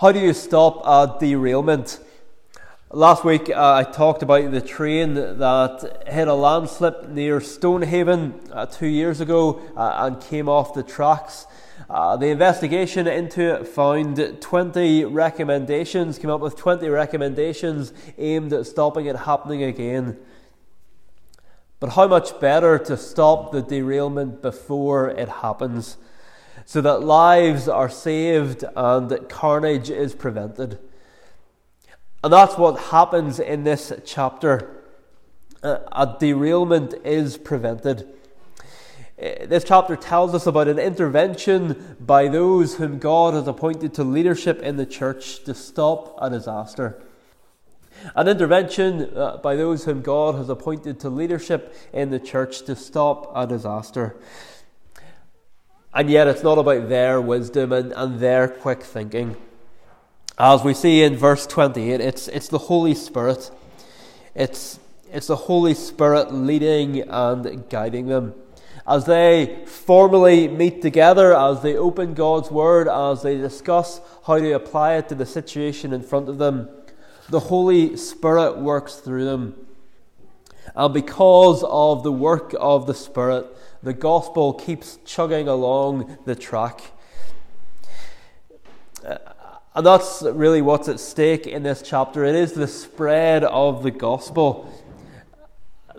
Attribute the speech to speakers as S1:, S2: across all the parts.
S1: How do you stop a derailment? Last week uh, I talked about the train that hit a landslip near Stonehaven uh, two years ago uh, and came off the tracks. Uh, the investigation into it found 20 recommendations, came up with 20 recommendations aimed at stopping it happening again. But how much better to stop the derailment before it happens? So that lives are saved and that carnage is prevented. And that's what happens in this chapter. A derailment is prevented. Uh, this chapter tells us about an intervention by those whom God has appointed to leadership in the church to stop a disaster. An intervention uh, by those whom God has appointed to leadership in the church to stop a disaster. And yet it's not about their wisdom and, and their quick thinking. As we see in verse 28, it's, it's the Holy Spirit. It's, it's the Holy Spirit leading and guiding them. As they formally meet together, as they open God's Word, as they discuss how to apply it to the situation in front of them, the Holy Spirit works through them. And because of the work of the Spirit, the gospel keeps chugging along the track. Uh, and that's really what's at stake in this chapter. It is the spread of the gospel.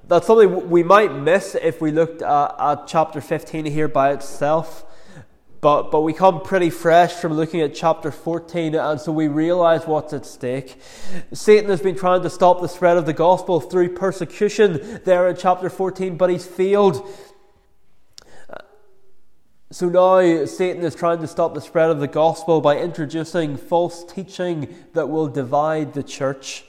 S1: That's something we might miss if we looked at, at chapter 15 here by itself. But, but we come pretty fresh from looking at chapter 14, and so we realize what's at stake. Satan has been trying to stop the spread of the gospel through persecution there in chapter 14, but he's failed. So now Satan is trying to stop the spread of the gospel by introducing false teaching that will divide the church.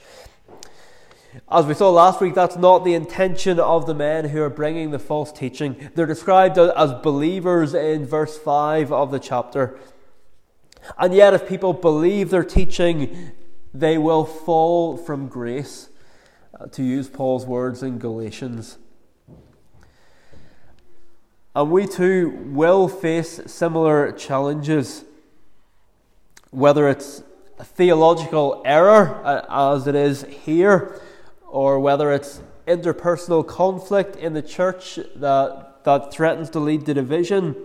S1: As we saw last week, that's not the intention of the men who are bringing the false teaching. They're described as believers in verse 5 of the chapter. And yet, if people believe their teaching, they will fall from grace, uh, to use Paul's words in Galatians. And we too will face similar challenges, whether it's a theological error, uh, as it is here, or whether it's interpersonal conflict in the church that, that threatens to lead to division,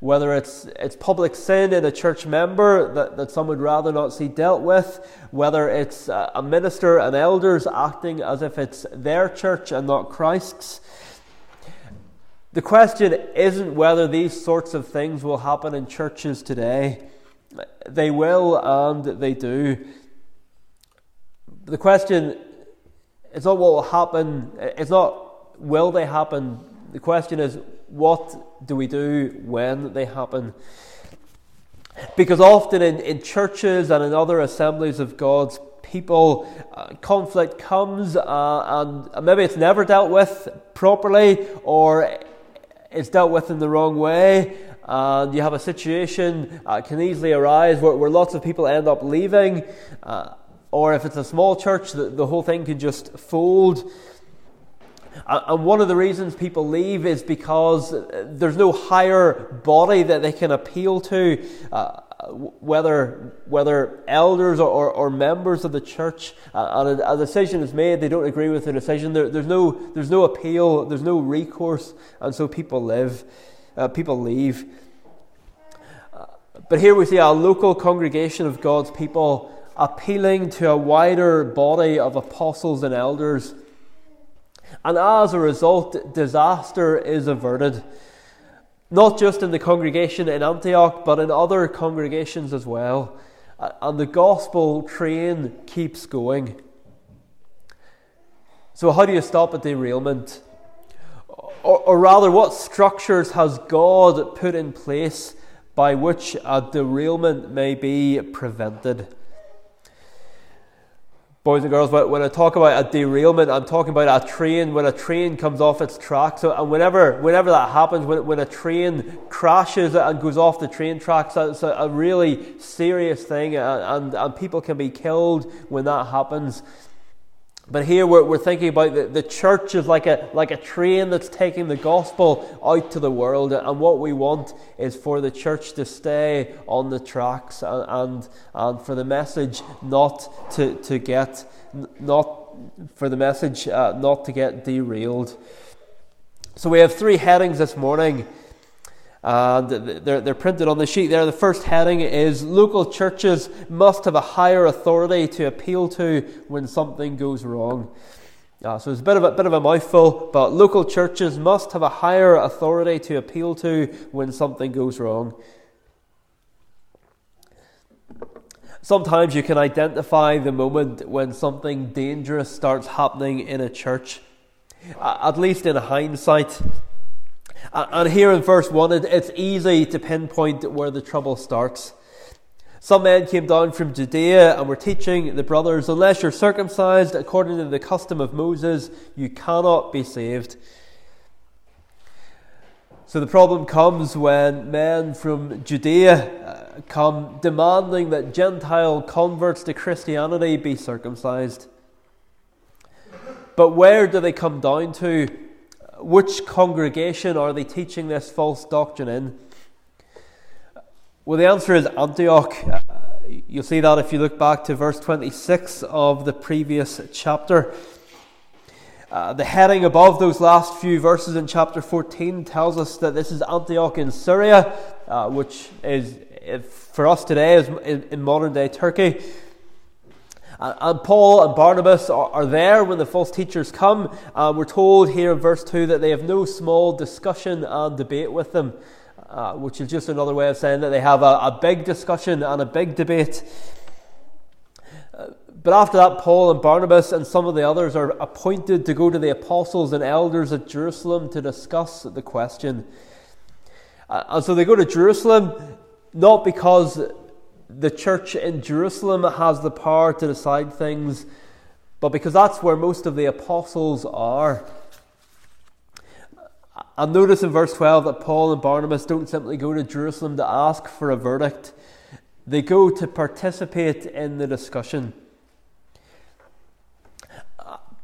S1: whether it's, it's public sin in a church member that, that some would rather not see dealt with, whether it's a minister and elders acting as if it's their church and not Christ's. The question isn't whether these sorts of things will happen in churches today. They will and they do. The question is not what will happen, it's not will they happen. The question is what do we do when they happen? Because often in, in churches and in other assemblies of God's people, uh, conflict comes uh, and maybe it's never dealt with properly or it's dealt with in the wrong way, and you have a situation uh, can easily arise where, where, lots of people end up leaving, uh, or if it's a small church, the, the whole thing can just fold. And one of the reasons people leave is because there's no higher body that they can appeal to. Uh, whether whether elders or, or, or, members of the church uh, and a, a, decision is made, they don't agree with the decision. There, there's no there's no appeal, there's no recourse, and so people live, uh, people leave. Uh, but here we see a local congregation of God's people appealing to a wider body of apostles and elders, and as a result, disaster is averted not just in the congregation in Antioch, but in other congregations as well. And the gospel train keeps going. So, how do you stop a derailment? Or, or, rather, what structures has God put in place by which a derailment may be prevented? Boys and girls, when I talk about a derailment, I'm talking about a train when a train comes off its track. So, and whenever, whenever that happens, when, when a train crashes and goes off the train tracks, it's a, a really serious thing, and, and, and people can be killed when that happens. But here we're, we're thinking about the, the church is like a, like a train that's taking the gospel out to the world. And what we want is for the church to stay on the tracks and, and, and for the message not to, to get, not for the message uh, not to get derailed. So we have three headings this morning. And they're, they're printed on the sheet there. The first heading is Local churches must have a higher authority to appeal to when something goes wrong. Uh, so it's a bit of a bit of a mouthful, but local churches must have a higher authority to appeal to when something goes wrong. Sometimes you can identify the moment when something dangerous starts happening in a church. At least in hindsight, and here in verse 1, it's easy to pinpoint where the trouble starts. Some men came down from Judea and were teaching the brothers, unless you're circumcised according to the custom of Moses, you cannot be saved. So the problem comes when men from Judea uh, come demanding that Gentile converts to Christianity be circumcised. But where do they come down to which congregation are they teaching this false doctrine in? Well, the answer is Antioch. You'll see that if you look back to verse 26 of the previous chapter. Uh, the heading above those last few verses in chapter 14 tells us that this is Antioch in Syria, uh, which is, for us today, is in modern day Turkey. And Paul and Barnabas are there when the false teachers come. Uh, we're told here in verse 2 that they have no small discussion and debate with them, uh, which is just another way of saying that they have a, a big discussion and a big debate. Uh, but after that, Paul and Barnabas and some of the others are appointed to go to the apostles and elders at Jerusalem to discuss the question. Uh, and so they go to Jerusalem not because the church in Jerusalem has the power to decide things, but because that's where most of the apostles are. And notice in verse 12 that Paul and Barnabas don't simply go to Jerusalem to ask for a verdict, they go to participate in the discussion.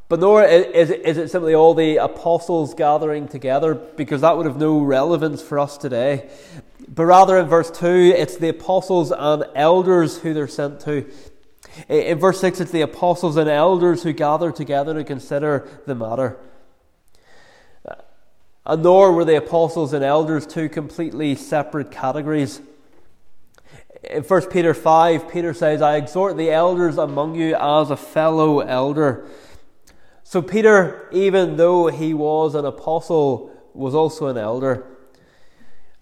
S1: But nor is it, is it simply all the apostles gathering together, because that would have no relevance for us today. But rather, in verse 2, it's the apostles and elders who they're sent to. In verse 6, it's the apostles and elders who gather together to consider the matter. Uh, and nor were the apostles and elders two completely separate categories. In 1 Peter 5, Peter says, I exhort the elders among you as a fellow elder. So, Peter, even though he was an apostle, was also an elder.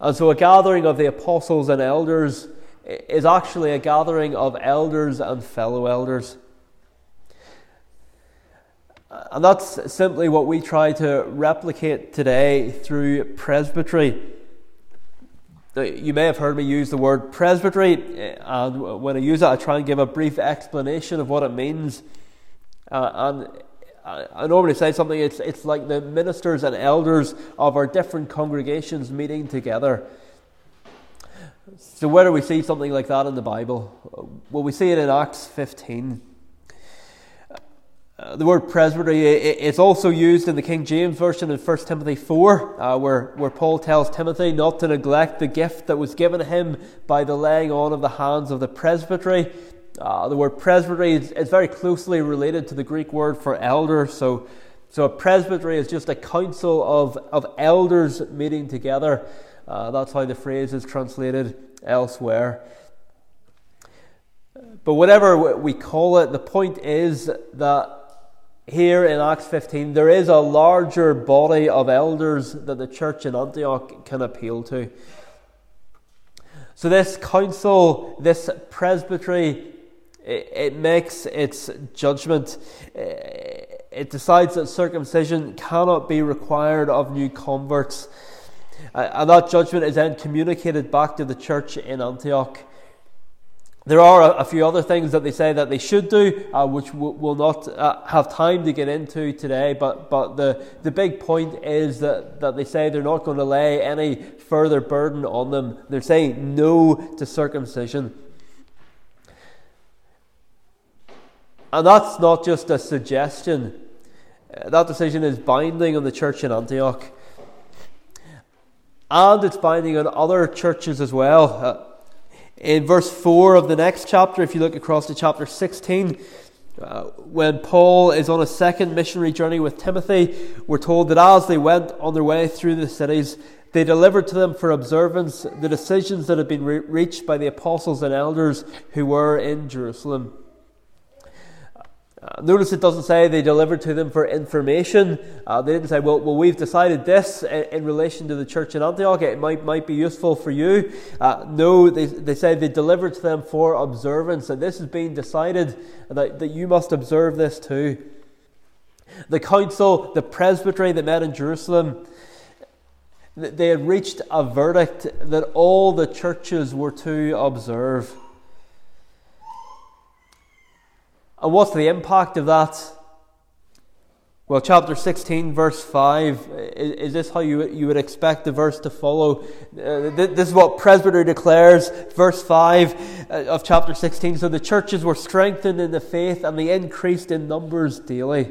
S1: And so, a gathering of the apostles and elders is actually a gathering of elders and fellow elders. And that's simply what we try to replicate today through presbytery. You may have heard me use the word presbytery, and when I use it, I try and give a brief explanation of what it means. Uh, and I normally say something, it's, it's like the ministers and elders of our different congregations meeting together. So, where do we see something like that in the Bible? Well, we see it in Acts 15. Uh, the word presbytery it's also used in the King James Version in 1 Timothy 4, uh, where, where Paul tells Timothy not to neglect the gift that was given him by the laying on of the hands of the presbytery. Uh, the word presbytery is, is, very closely related to the Greek word for elder. So, so a presbytery is just a council of, of elders meeting together. Uh, that's how the phrase is translated elsewhere. But whatever we call it, the point is that here in Acts 15, there is a larger body of elders that the church in Antioch can appeal to. So, this council, this presbytery, it, makes its judgment. It decides that circumcision cannot be required of new converts. And that judgment is then communicated back to the church in Antioch. There are a, few other things that they say that they should do, uh, which we'll not uh, have time to get into today. But, but the, the big point is that, that they say they're not going to lay any further burden on them. They're saying no to circumcision. And that's not just a suggestion, uh, that decision is binding on the church in Antioch. And it's binding on other churches as well. Uh, in verse 4 of the next chapter, if you look across to chapter 16, uh, when Paul is on a second missionary journey with Timothy, we're told that as they went on their way through the cities, they delivered to them for observance the decisions that had been re- reached by the apostles and elders who were in Jerusalem. Uh, notice it doesn't say they delivered to them for information. Uh, they didn't say, well, well, we've decided this in, in, relation to the church in Antioch. It might, might be useful for you. Uh, no, they, they said they delivered to them for observance. And this has been decided that, that you must observe this too. The council, the presbytery that met in Jerusalem, they had reached a verdict that all the churches were to observe. And what's the impact of that? Well, chapter 16, verse 5, is, this how you, you would expect the verse to follow? Uh, this is what Presbyter declares, verse 5 uh, of chapter 16. So the churches were strengthened in the faith and they increased in numbers daily.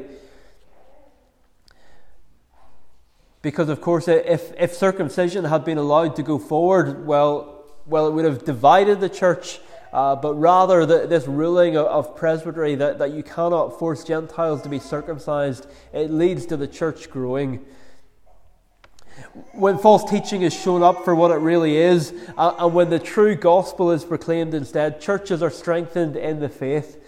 S1: Because, of course, if, if circumcision had been allowed to go forward, well, well, it would have divided the church uh, but rather the, this ruling of, of, presbytery that, that you cannot force Gentiles to be circumcised, it leads to the church growing. When false teaching is shown up for what it really is, uh, and when the true gospel is proclaimed instead, churches are strengthened in the faith.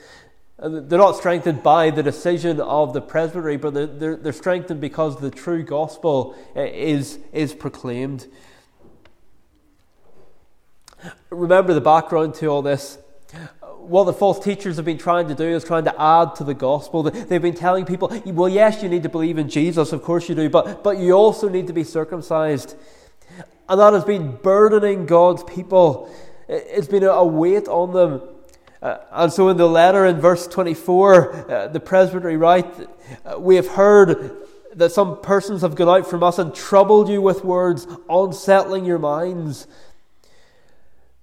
S1: Uh, they're not strengthened by the decision of the presbytery, but they're, they're, they're strengthened because the true gospel uh, is, is proclaimed. Remember the background to all this. What the false teachers have been trying to do is trying to add to the gospel. They've been telling people, well, yes, you need to believe in Jesus, of course you do, but, but you also need to be circumcised. And that has been burdening God's people. It's been a weight on them. Uh, and so in the letter in verse 24, uh, the presbytery write, uh, We have heard that some persons have gone out from us and troubled you with words, unsettling your minds.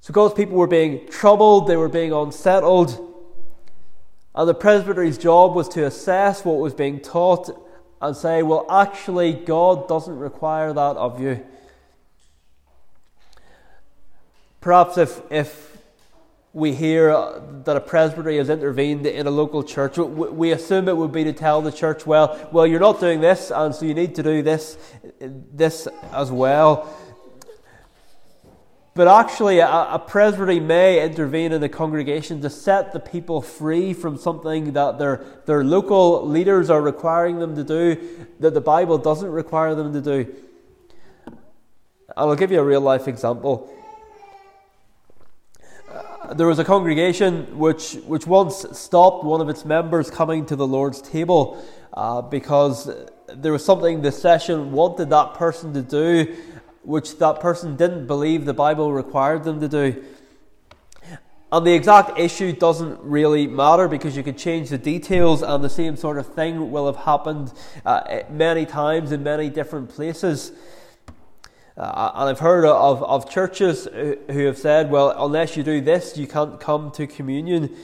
S1: So God's people were being troubled, they were being unsettled, and the presbytery's job was to assess what was being taught and say, well, actually, God doesn't require that of you. Perhaps if, if we hear that a presbytery has intervened in a local church, we assume it would be to tell the church, well, well, you're not doing this, and so you need to do this, this as well. But actually, a, a presbytery may intervene in the congregation to set the people free from something that their, their local leaders are requiring them to do that the Bible doesn't require them to do. And I'll give you a real life example. Uh, there was a congregation which, which once stopped one of its members coming to the Lord's table uh, because there was something the session wanted that person to do which that person didn't believe the Bible required them to do. And the exact issue doesn't really matter because you can change the details, and the same sort of thing will have happened uh, many times in many different places. Uh, and I've heard of, of churches who have said, well, unless you do this, you can't come to communion.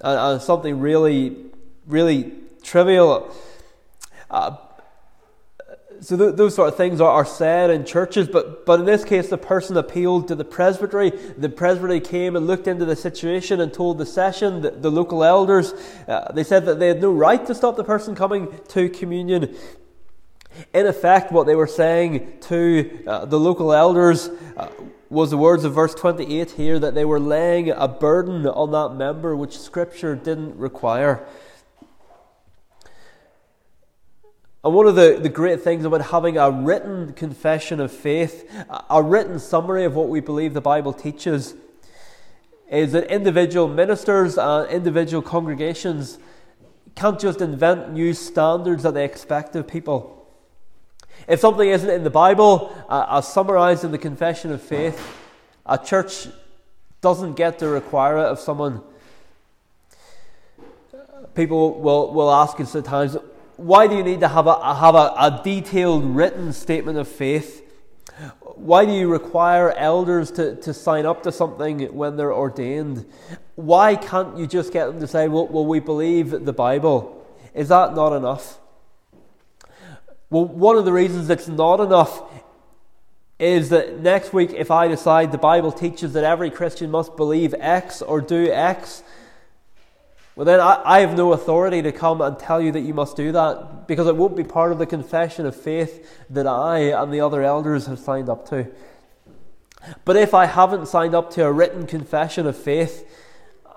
S1: And, and something really, really trivial. Uh, so th- those sort of things are, are said in churches, but, but in this case, the person appealed to the presbytery. The presbytery came and looked into the situation and told the session, the, the local elders, uh, they said that they had no right to stop the person coming to communion. In effect, what they were saying to uh, the local elders uh, was the words of verse 28 here that they were laying a burden on that member which Scripture didn't require. And one of the, the great things about having a written confession of faith, a written summary of what we believe the Bible teaches, is that individual ministers and individual congregations can't just invent new standards that they expect of people. If something isn't in the Bible, uh, as summarized in the confession of faith, a church doesn't get to require it of someone. People will, will ask us at times, why do you need to have a, have a, a detailed written statement of faith? Why do you require elders to, to sign up to something when they're ordained? Why can't you just get them to say, well, well we believe the Bible? Is that not enough? Well, one of the reasons it's not enough is that next week, if I decide the Bible teaches that every Christian must believe X or do X, well, then I, I, have no authority to come and tell you that you must do that because it won't be part of the confession of faith that I and the other elders have signed up to. But if I haven't signed up to a written confession of faith,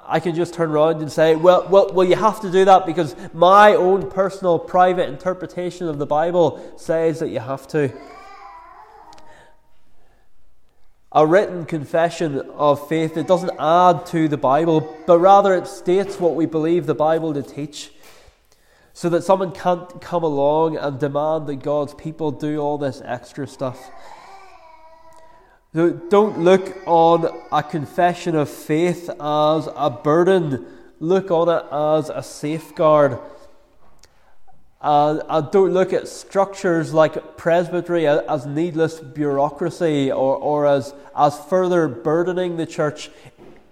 S1: I can just turn around and say, well, well, well, you have to do that because my own personal private interpretation of the Bible says that you have to a written confession of faith. It doesn't add to the Bible, but rather it states what we believe the Bible to teach. So that someone can't come along and demand that God's people do all this extra stuff. So don't look on a confession of faith as a burden, look on it as a safeguard Uh, and, and don't look at structures like presbytery as needless bureaucracy or, or as, as further burdening the church.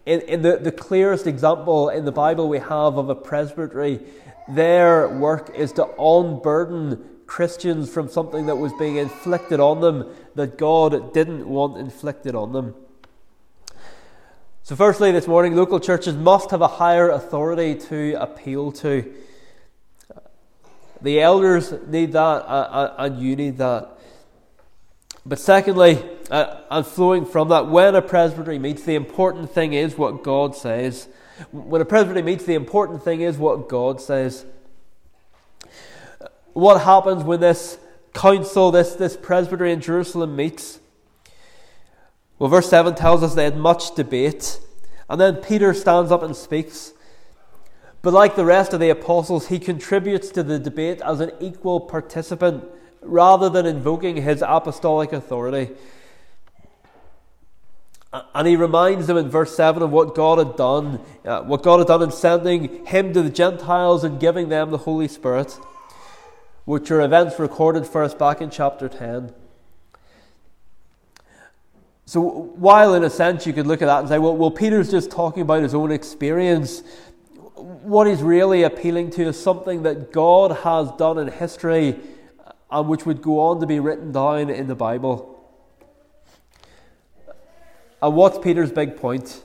S1: In, in the, the clearest example in the Bible we have of a presbytery, their work is to unburden Christians from something that was being inflicted on them that God didn't want inflicted on them. So, firstly, this morning, local churches must have a higher authority to appeal to. The elders need that, uh, uh, and you need that. But secondly, uh, and flowing from that, when a presbytery meets, the important thing is what God says. When a presbytery meets, the important thing is what God says. What happens when this council, this, this presbytery in Jerusalem meets? Well, verse 7 tells us they had much debate. And then Peter stands up and speaks. But like the rest of the apostles, he contributes to the debate as an equal participant rather than invoking his apostolic authority. And he reminds them in verse 7 of what God had done, uh, what God had done in sending him to the Gentiles and giving them the Holy Spirit, which are events recorded for us back in chapter 10. So, while in a sense you could look at that and say, well, well Peter's just talking about his own experience, what he's really appealing to is something that God has done in history and which would go on to be written down in the Bible. And what's Peter's big point?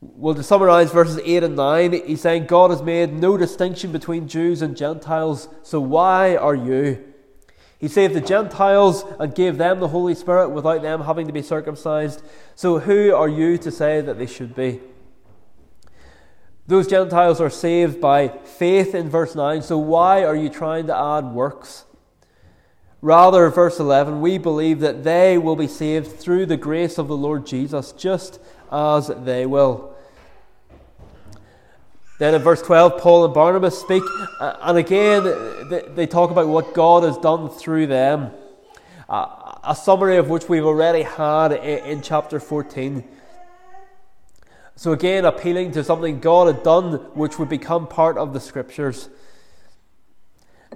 S1: Well, to summarize verses 8 and 9, he's saying God has made no distinction between Jews and Gentiles, so why are you? He saved the Gentiles and gave them the Holy Spirit without them having to be circumcised, so who are you to say that they should be? Those Gentiles are saved by faith in verse 9, so why are you trying to add works? Rather, verse 11, we believe that they will be saved through the grace of the Lord Jesus, just as they will. Then in verse 12, Paul and Barnabas speak, uh, and again, they talk about what God has done through them. A summary of which we've already had in chapter 14. So, again, appealing to something God had done which would become part of the scriptures.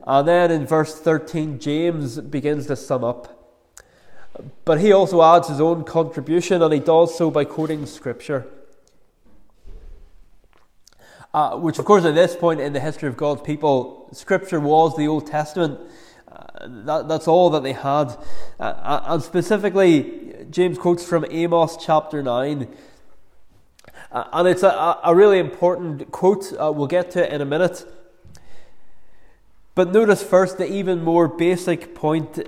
S1: And then in verse 13, James begins to sum up. But he also adds his own contribution, and he does so by quoting scripture. Uh, which, of course, at this point in the history of God's people, scripture was the Old Testament. Uh, that, that's all that they had. Uh, uh and specifically, James quotes from Amos chapter 9 uh, and it's a, a, really important quote. Uh, we'll get to in a minute. But notice first the even more basic point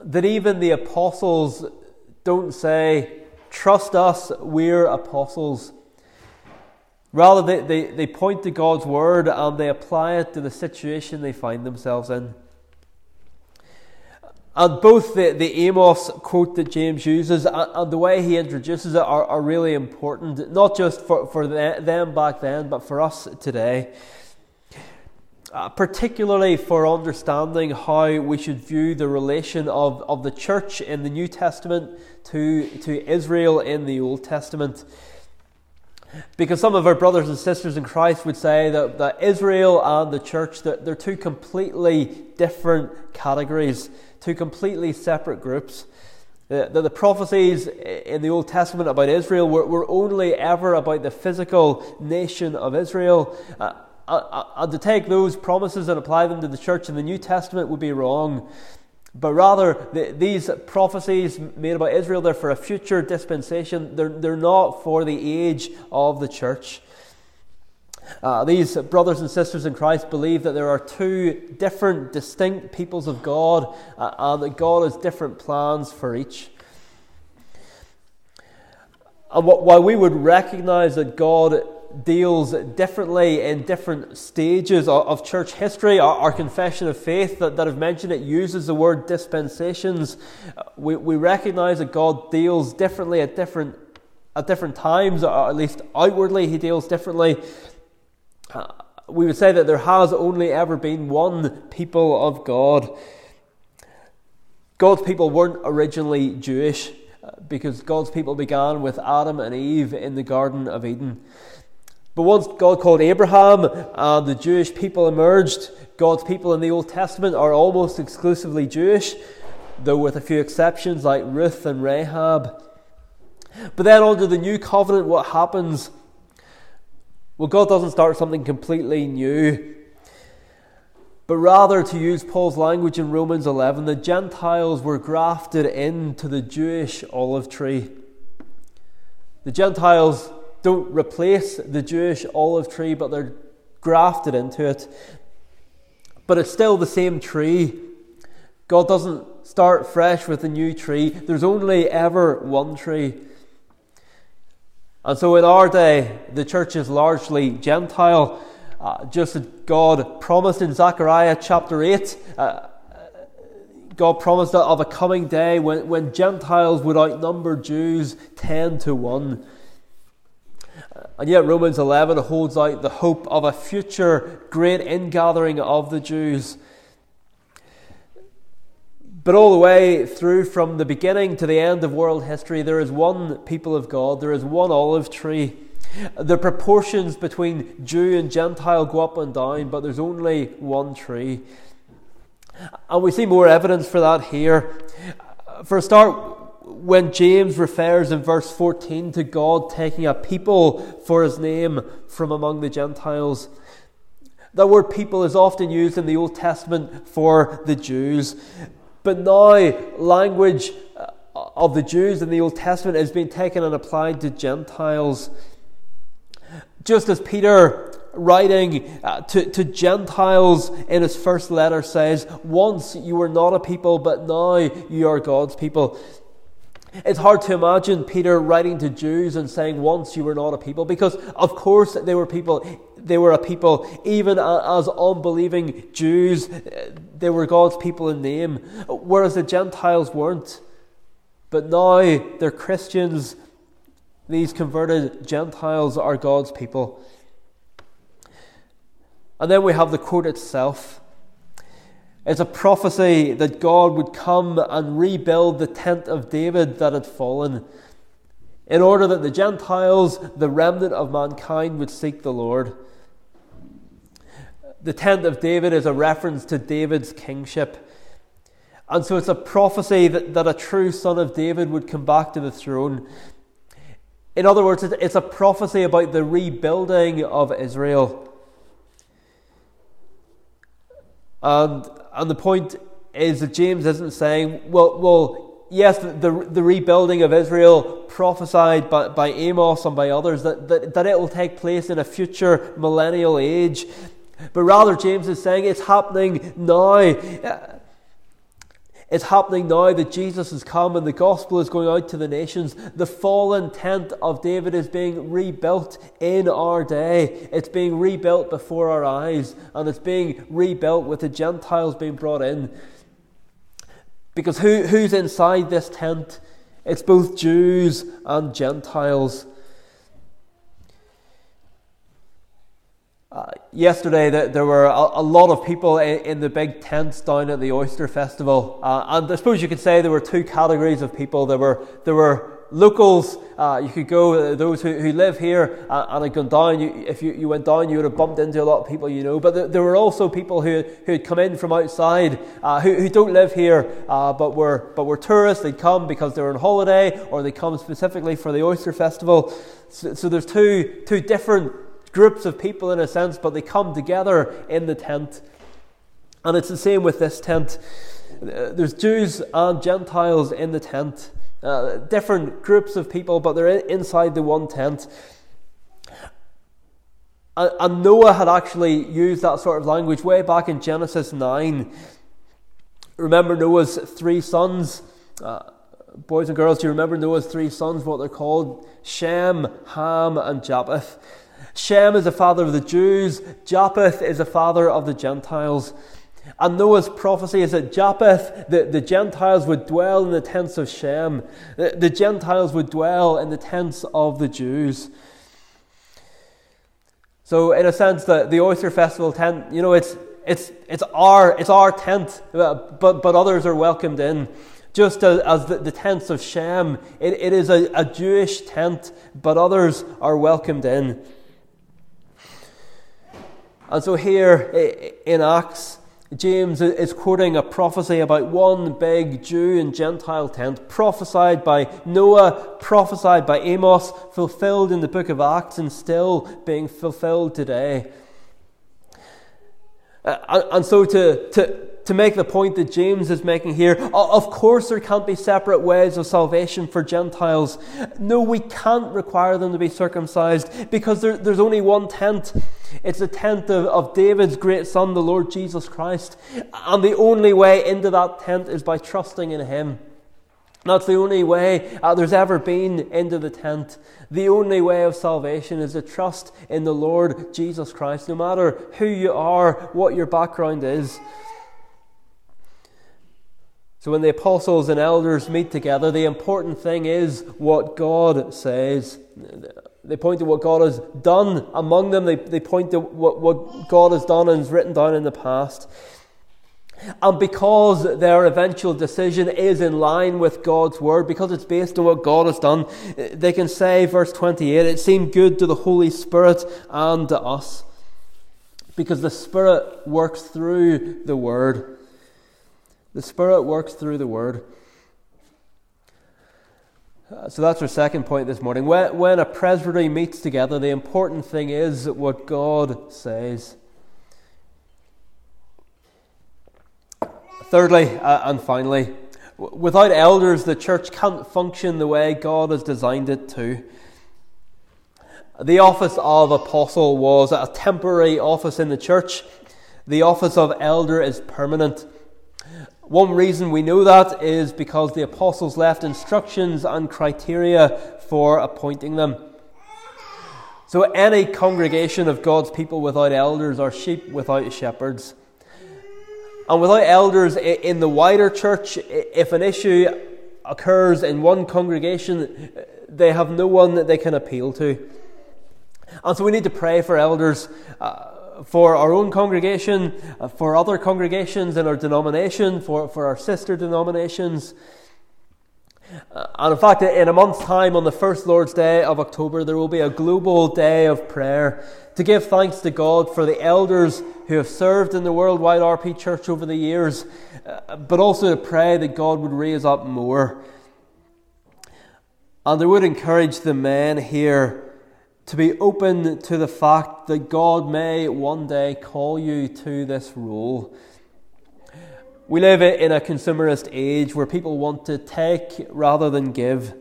S1: that even the apostles don't say, Trust us, we're apostles. Rather, they, they, they point to God's word and they apply it to the situation they find themselves in. And both the, the Amos quote that James uses and, and the way he introduces it are, are really important, not just for, for them back then, but for us today. Uh, particularly for understanding how we should view the relation of, of the church in the New Testament to, to Israel in the Old Testament. Because some of our brothers and sisters in Christ would say that, that Israel and the church, they're, they're two completely different categories two completely separate groups. That the, prophecies in the Old Testament about Israel were, were only ever about the physical nation of Israel. Uh, uh, uh, and to take those promises and apply them to the church in the New Testament would be wrong. But rather, the, these prophecies made about Israel, they're for a future dispensation. They're, they're not for the age of the church. Uh, these brothers and sisters in Christ believe that there are two different, distinct peoples of God, uh, and that God has different plans for each. And while we would recognize that God deals differently in different stages of, church history, our, confession of faith that, that I've mentioned, it uses the word dispensations. Uh, we, we recognize that God deals differently at different at different times, or at least outwardly, he deals differently we would say that there has only ever been one people of God. God's people weren't originally Jewish uh, because God's people began with Adam and Eve in the Garden of Eden. But once God called Abraham and the Jewish people emerged, God's people in the Old Testament are almost exclusively Jewish, though with a few exceptions like Ruth and Rahab. But then under the new covenant, what happens well, God doesn't start something completely new, but rather, to use Paul's language in Romans 11, the Gentiles were grafted into the Jewish olive tree. The Gentiles don't replace the Jewish olive tree, but they're grafted into it. But it's still the same tree. God doesn't start fresh with a new tree. There's only ever one tree. And so in our day, the church is largely Gentile, uh, just as God promised in Zechariah chapter 8. Uh, God promised that of a coming day when, when Gentiles would outnumber Jews 10 to 1. And yet, Romans 11 holds out the hope of a future great ingathering of the Jews. But all the way through from the beginning to the end of world history, there is one people of God, there is one olive tree. The proportions between Jew and Gentile go up and down, but there's only one tree. And we see more evidence for that here. For a start, when James refers in verse 14 to God taking a people for his name from among the Gentiles, the word people is often used in the Old Testament for the Jews. But now, language uh, of the Jews in the Old Testament is being taken and applied to Gentiles. Just as Peter, writing uh, to, to Gentiles in his first letter, says, Once you were not a people, but now you are God's people. It's hard to imagine Peter writing to Jews and saying, Once you were not a people, because of course they were people. They were a people, even as unbelieving Jews, uh, they were God's people in name, whereas the Gentiles weren't. But now they're Christians. These converted Gentiles are God's people. And then we have the quote itself. It's a prophecy that God would come and rebuild the tent of David that had fallen, in order that the Gentiles, the remnant of mankind, would seek the Lord. The tent of David is a reference to David's kingship. And so it's a prophecy that, that a true son of David would come back to the throne. In other words, it's a prophecy about the rebuilding of Israel. And and the point is that James isn't saying, well, well yes, the, the, the rebuilding of Israel prophesied by, by Amos and by others, that, that, that it will take place in a future millennial age. But rather, James is saying it's happening now. It's happening now that Jesus has come and the gospel is going out to the nations. The fallen tent of David is being rebuilt in our day. It's being rebuilt before our eyes, and it's being rebuilt with the Gentiles being brought in. Because who, who's inside this tent? It's both Jews and Gentiles. Uh, yesterday, there were a, lot of people in, the big tents down at the Oyster Festival, uh, and I suppose you could say there were two categories of people. There were there were locals, uh, you could go, uh, those who, who live here uh, and had gone down, you, if you, you went down, you would have bumped into a lot of people you know. But th- there were also people who, who had come in from outside, who, who don't live here, but, were, but were tourists. They'd come because they were on holiday, or they come specifically for the Oyster Festival. So, so there's two, two different groups of people in a sense, but they come together in the tent. And it's the same with this tent. Uh, there's Jews and Gentiles in the tent. Uh, different groups of people, but they're inside the one tent. And, Noah had actually used that sort of language way back in Genesis 9. Remember Noah's three sons? Uh, boys and girls, do you remember Noah's three sons, what they're called? Shem, Ham, and Japheth. Shem is the father of the Jews, Japheth is the father of the Gentiles. And Noah's prophecy is that Japheth, the, the Gentiles, would dwell in the tents of Shem. The, the Gentiles would dwell in the tents of the Jews. So, in a sense, the, the Oyster Festival tent, you know, it's, it's, it's, our, it's our tent, uh, but, but others are welcomed in. Just as, as the, the tents of Shem, it, it is a, a Jewish tent, but others are welcomed in. And so, here in Acts, James is quoting a prophecy about one big Jew and Gentile tent, prophesied by Noah, prophesied by Amos, fulfilled in the book of Acts, and still being fulfilled today. Uh, and so, to, to, to make the point that James is making here, of course, there can't be separate ways of salvation for Gentiles. No, we can't require them to be circumcised because there, there's only one tent. It's the tent of, of David's great son, the Lord Jesus Christ. And the only way into that tent is by trusting in Him. That's the only way uh, there's ever been into the tent. The only way of salvation is to trust in the Lord Jesus Christ, no matter who you are, what your background is. So, when the apostles and elders meet together, the important thing is what God says. They point to what God has done among them, they, they point to what, what God has done and is written down in the past. And because their eventual decision is in line with God's word, because it's based on what God has done, they can say, verse 28, it seemed good to the Holy Spirit and to us. Because the Spirit works through the word. The Spirit works through the word. Uh, so that's our second point this morning. When, when a presbytery meets together, the important thing is what God says. Thirdly, uh, and finally, without elders, the church can't function the way God has designed it to. The office of apostle was a temporary office in the church. The office of elder is permanent. One reason we know that is because the apostles left instructions and criteria for appointing them. So, any congregation of God's people without elders are sheep without shepherds. And without elders in the wider church, if an issue occurs in one congregation, they have no one that they can appeal to. And so we need to pray for elders uh, for our own congregation, uh, for other congregations in our denomination, for, for our sister denominations. Uh, and in fact, in a month's time, on the first Lord's Day of October, there will be a global day of prayer to give thanks to God for the elders who have served in the worldwide RP Church over the years, uh, but also to pray that God would raise up more. And I would encourage the men here to be open to the fact that God may one day call you to this role. We live in a consumerist age where people want to take rather than give,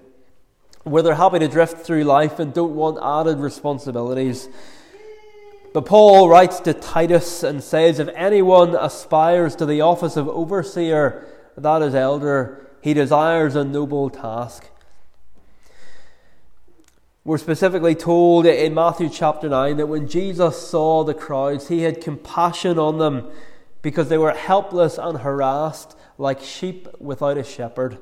S1: where they're happy to drift through life and don't want added responsibilities. But Paul writes to Titus and says, If anyone aspires to the office of overseer, that is elder, he desires a noble task. We're specifically told in Matthew chapter 9 that when Jesus saw the crowds, he had compassion on them because they were helpless and harassed like sheep without a shepherd.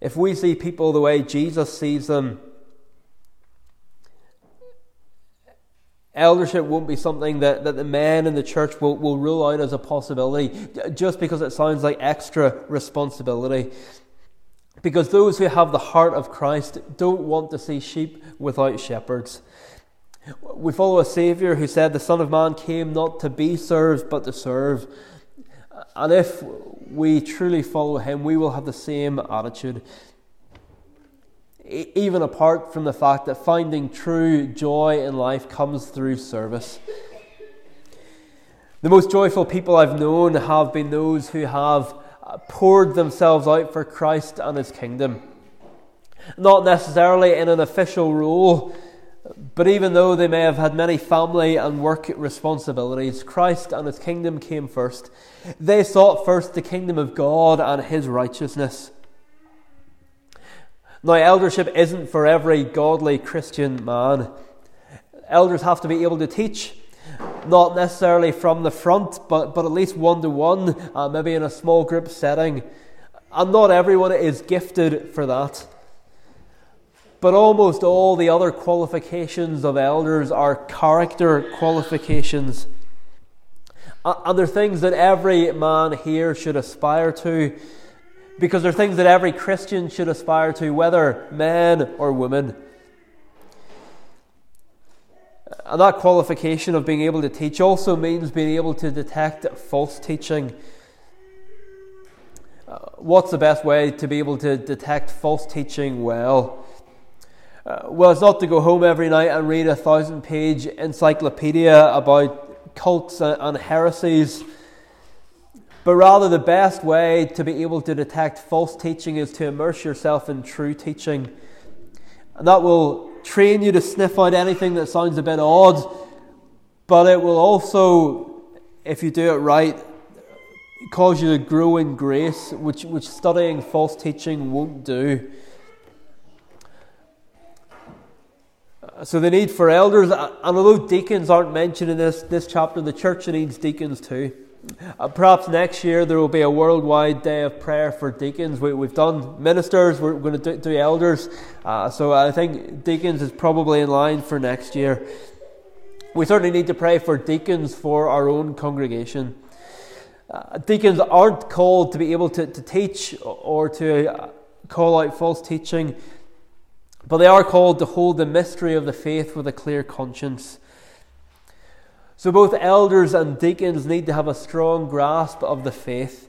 S1: If we see people the way Jesus sees them, eldership won't be something that, that the men in the church will, will rule out as a possibility just because it sounds like extra responsibility. Because those who have the heart of Christ don't want to see sheep without shepherds. We follow a Saviour who said, The Son of Man came not to be served, but to serve. And if we truly follow Him, we will have the same attitude. Even apart from the fact that finding true joy in life comes through service. The most joyful people I've known have been those who have poured themselves out for Christ and His kingdom. Not necessarily in an official role, but even though they may have had many family and work responsibilities, Christ and His kingdom came first. They sought first the kingdom of God and His righteousness. Now, eldership isn't for every godly Christian man. Elders have to be able to teach not necessarily from the front, but, but at least one to one, maybe in a small group setting. And not everyone is gifted for that. But almost all the other qualifications of elders are character qualifications. And they're things that every man here should aspire to, because they're things that every Christian should aspire to, whether man or woman. And that qualification of being able to teach also means being able to detect false teaching. Uh, what's the best way to be able to detect false teaching well? Uh, well, it's not to go home every night and read a thousand page encyclopedia about cults and heresies, but rather the best way to be able to detect false teaching is to immerse yourself in true teaching. And that will train you to sniff out anything that sounds a bit odd, but it will also, if you do it right, cause you to grow in grace, which, which studying false teaching won't do. So the need for elders, and although deacons aren't mentioned in this, this chapter, the church needs deacons too. Uh, perhaps next year there will be a worldwide day of prayer for deacons. We, have done ministers, we're going to do, do elders. Uh, so I think deacons is probably in line for next year. We certainly need to pray for deacons for our own congregation. Uh, deacons aren't called to be able to, to teach or to uh, call out false teaching, but they are called to hold the mystery of the faith with a clear conscience. So both elders and deacons need to have a strong grasp of the faith.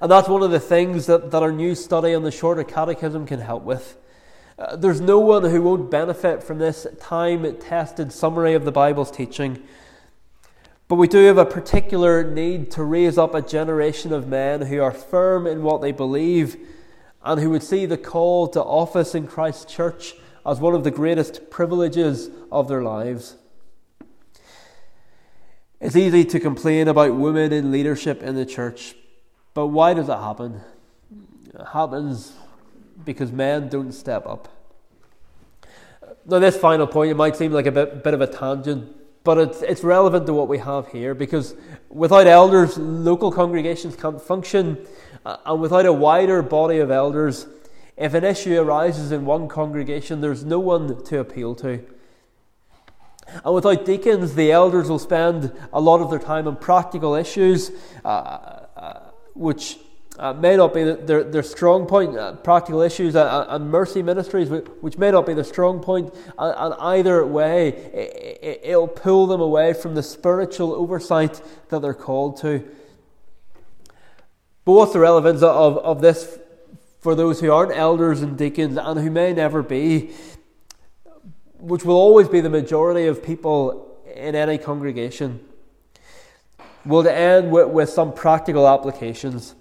S1: And that's one of the things that, that our new study on the Shorter Catechism can help with. Uh, there's no one who won't benefit from this time tested summary of the Bible's teaching. But we do have a particular need to raise up a generation of men who are firm in what they believe and who would see the call to office in Christ's church as one of the greatest privileges of their lives. It's easy to complain about women in leadership in the church, but why does it happen? It happens because men don't step up. Now, this final point, it might seem like a bit, bit of a tangent, but it's, it's relevant to what we have here because without elders, local congregations can't function, uh, and without a wider body of elders, if an issue arises in one congregation, there's no one to appeal to. And without deacons, the elders will spend a lot of their time on practical issues, uh, uh, which uh, may not be their, their strong point, uh, practical issues uh, and mercy ministries, which may not be the strong point. And, and either way, it, it, will pull them away from the spiritual oversight that they're called to. But what's the relevance of, of this for those who aren't elders and deacons and who may never be? Which will always be the majority of people in any congregation, will end with, with some practical applications.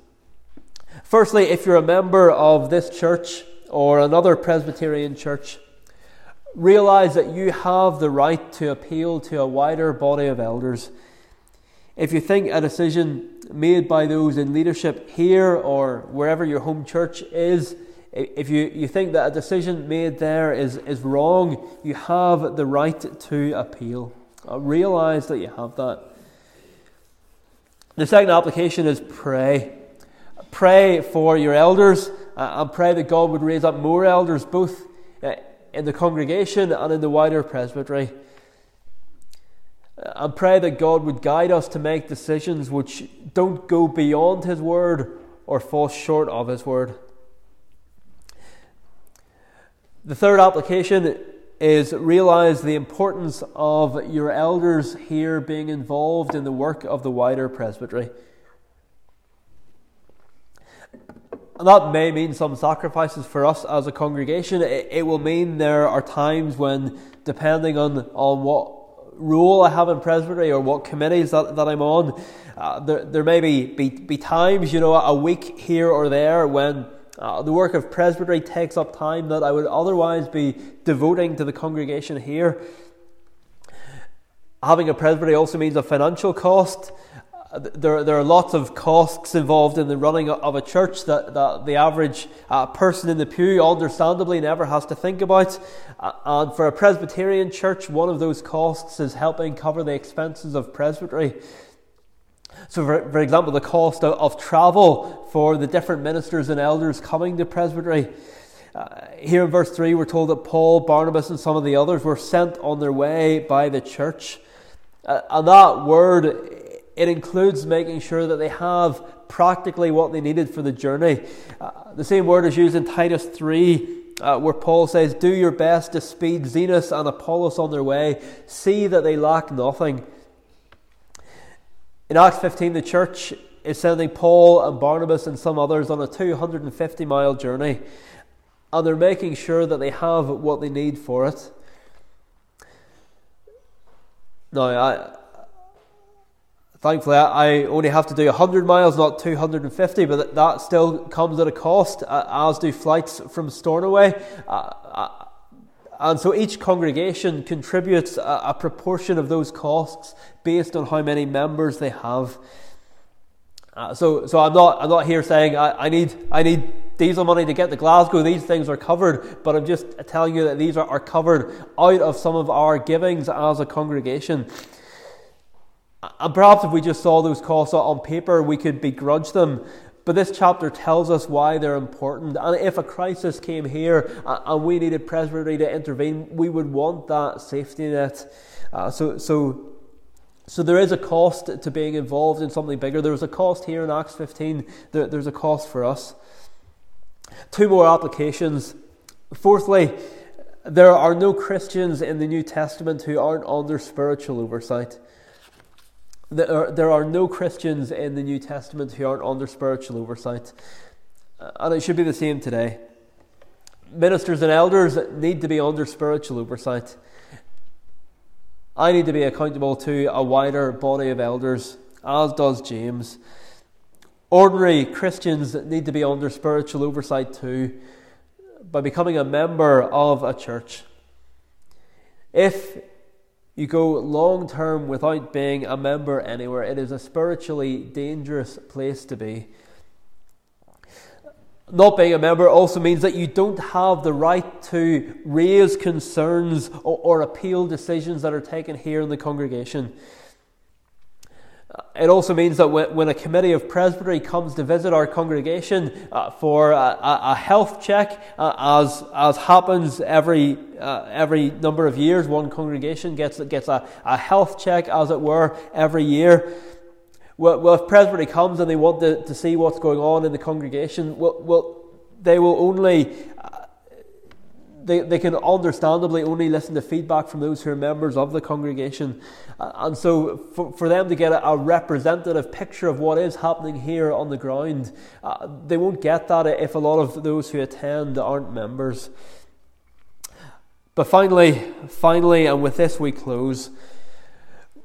S1: Firstly, if you're a member of this church or another Presbyterian church, realize that you have the right to appeal to a wider body of elders. If you think a decision made by those in leadership here or wherever your home church is if you, you think that a decision made there is, is wrong, you have the right to appeal. Uh, realize that you have that. The second application is pray. Pray for your elders uh, and pray that God would raise up more elders, both uh, in the congregation and in the wider presbytery. and pray that God would guide us to make decisions which don't go beyond His word or fall short of His word. The third application is realize the importance of your elders here being involved in the work of the wider presbytery. And that may mean some sacrifices for us as a congregation. It, it, will mean there are times when, depending on, on what role I have in presbytery or what committees that, that I'm on, uh, there, there may be, be, be times, you know, a week here or there when uh, the work of presbytery takes up time that I would otherwise be devoting to the congregation here. Having a presbytery also means a financial cost. Uh, there, there are lots of costs involved in the running of a church that, that the average uh, person in the pew understandably never has to think about. Uh, and for a Presbyterian church, one of those costs is helping cover the expenses of presbytery. So, for, for example, the cost of, of, travel for the different ministers and elders coming to presbytery. Uh, here in verse 3, we're told that Paul, Barnabas, and some of the others were sent on their way by the church. Uh, and that word, it includes making sure that they have practically what they needed for the journey. Uh, the same word is used in Titus 3. Uh, where Paul says, Do your best to speed Zenas and Apollos on their way. See that they lack nothing. In Acts 15, the church is sending Paul and Barnabas and some others on a 250 mile journey, and they're making sure that they have what they need for it. Now, I, thankfully, I only have to do 100 miles, not 250, but that still comes at a cost, uh, as do flights from Stornoway. And so each congregation contributes a, a, proportion of those costs based on how many members they have. Uh, so, so I'm not, I'm not here saying I, I, need, I need diesel money to get to Glasgow. These things are covered, but I'm just telling you that these are, are covered out of some of our givings as a congregation. And perhaps if we just saw those costs on paper, we could begrudge them. But this chapter tells us why they're important. And if a crisis came here and we needed presbytery to intervene, we would want that safety net. Uh, so, so, so there is a cost to being involved in something bigger. There was a cost here in Acts 15. There, there's a cost for us. Two more applications. Fourthly, there are no Christians in the New Testament who aren't under spiritual oversight. There are, no Christians in the New Testament who aren't under spiritual oversight. Uh, and it should be the same today. Ministers and elders need to be under spiritual oversight. I need to be accountable to a wider body of elders, as does James. Ordinary Christians need to be under spiritual oversight too by becoming a member of a church. If you go long term without being a member anywhere. It is a spiritually dangerous place to be. Not being a member also means that you don't have the right to raise concerns or, or appeal decisions that are taken here in the congregation. It also means that when a committee of presbytery comes to visit our congregation uh, for a, a, health check, uh, as, as happens every, uh, every number of years, one congregation gets, gets a, a health check, as it were, every year. Well, well if presbytery comes and they want to, to see what's going on in the congregation, well, well they will only they, they can understandably only listen to feedback from those who are members of the congregation. And so, for, for them to get a, a, representative picture of what is happening here on the ground, uh, they won't get that if a lot of those who attend aren't members. But finally, finally, and with this we close.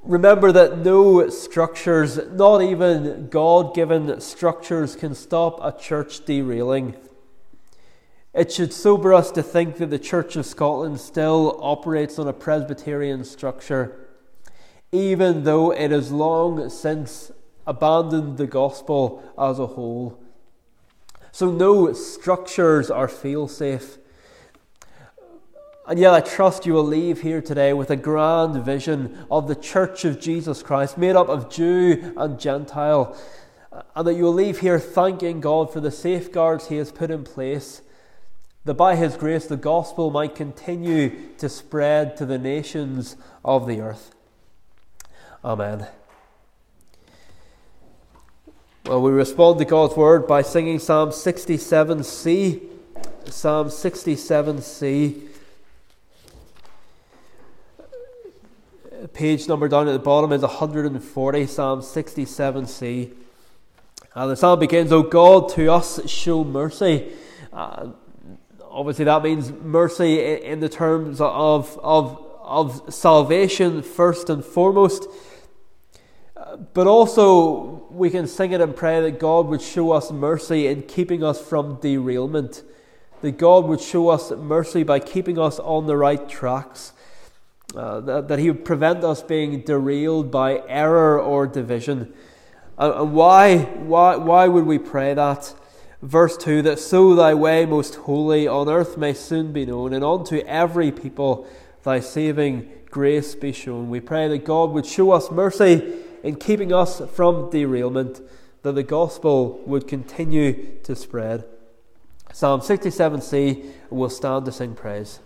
S1: Remember that no structures, not even God given structures, can stop a church derailing. It should sober us to think that the Church of Scotland still operates on a Presbyterian structure, even though it has long since abandoned the gospel as a whole. So, no structures are fail safe. And yet, I trust you will leave here today with a grand vision of the Church of Jesus Christ, made up of Jew and Gentile, and that you will leave here thanking God for the safeguards He has put in place that by His grace the gospel might continue to spread to the nations of the earth. Amen. Well, we respond to God's word by singing Psalm 67c. Psalm 67c. Page number down at the bottom is 140, Psalm 67c. And the psalm begins, O God, to us show mercy. Uh, obviously, that means mercy in the terms of, of, of salvation first and foremost. But also, we can sing it and pray that God would show us mercy in keeping us from derailment. That God would show us mercy by keeping us on the right tracks. Uh, that, that, He would prevent us being derailed by error or division. Uh, and why, why, why would we pray that? Verse 2 That so thy way most holy on earth may soon be known, and unto every people thy saving grace be shown. We pray that God would show us mercy in keeping us from derailment, that the gospel would continue to spread. Psalm 67c will stand to sing praise.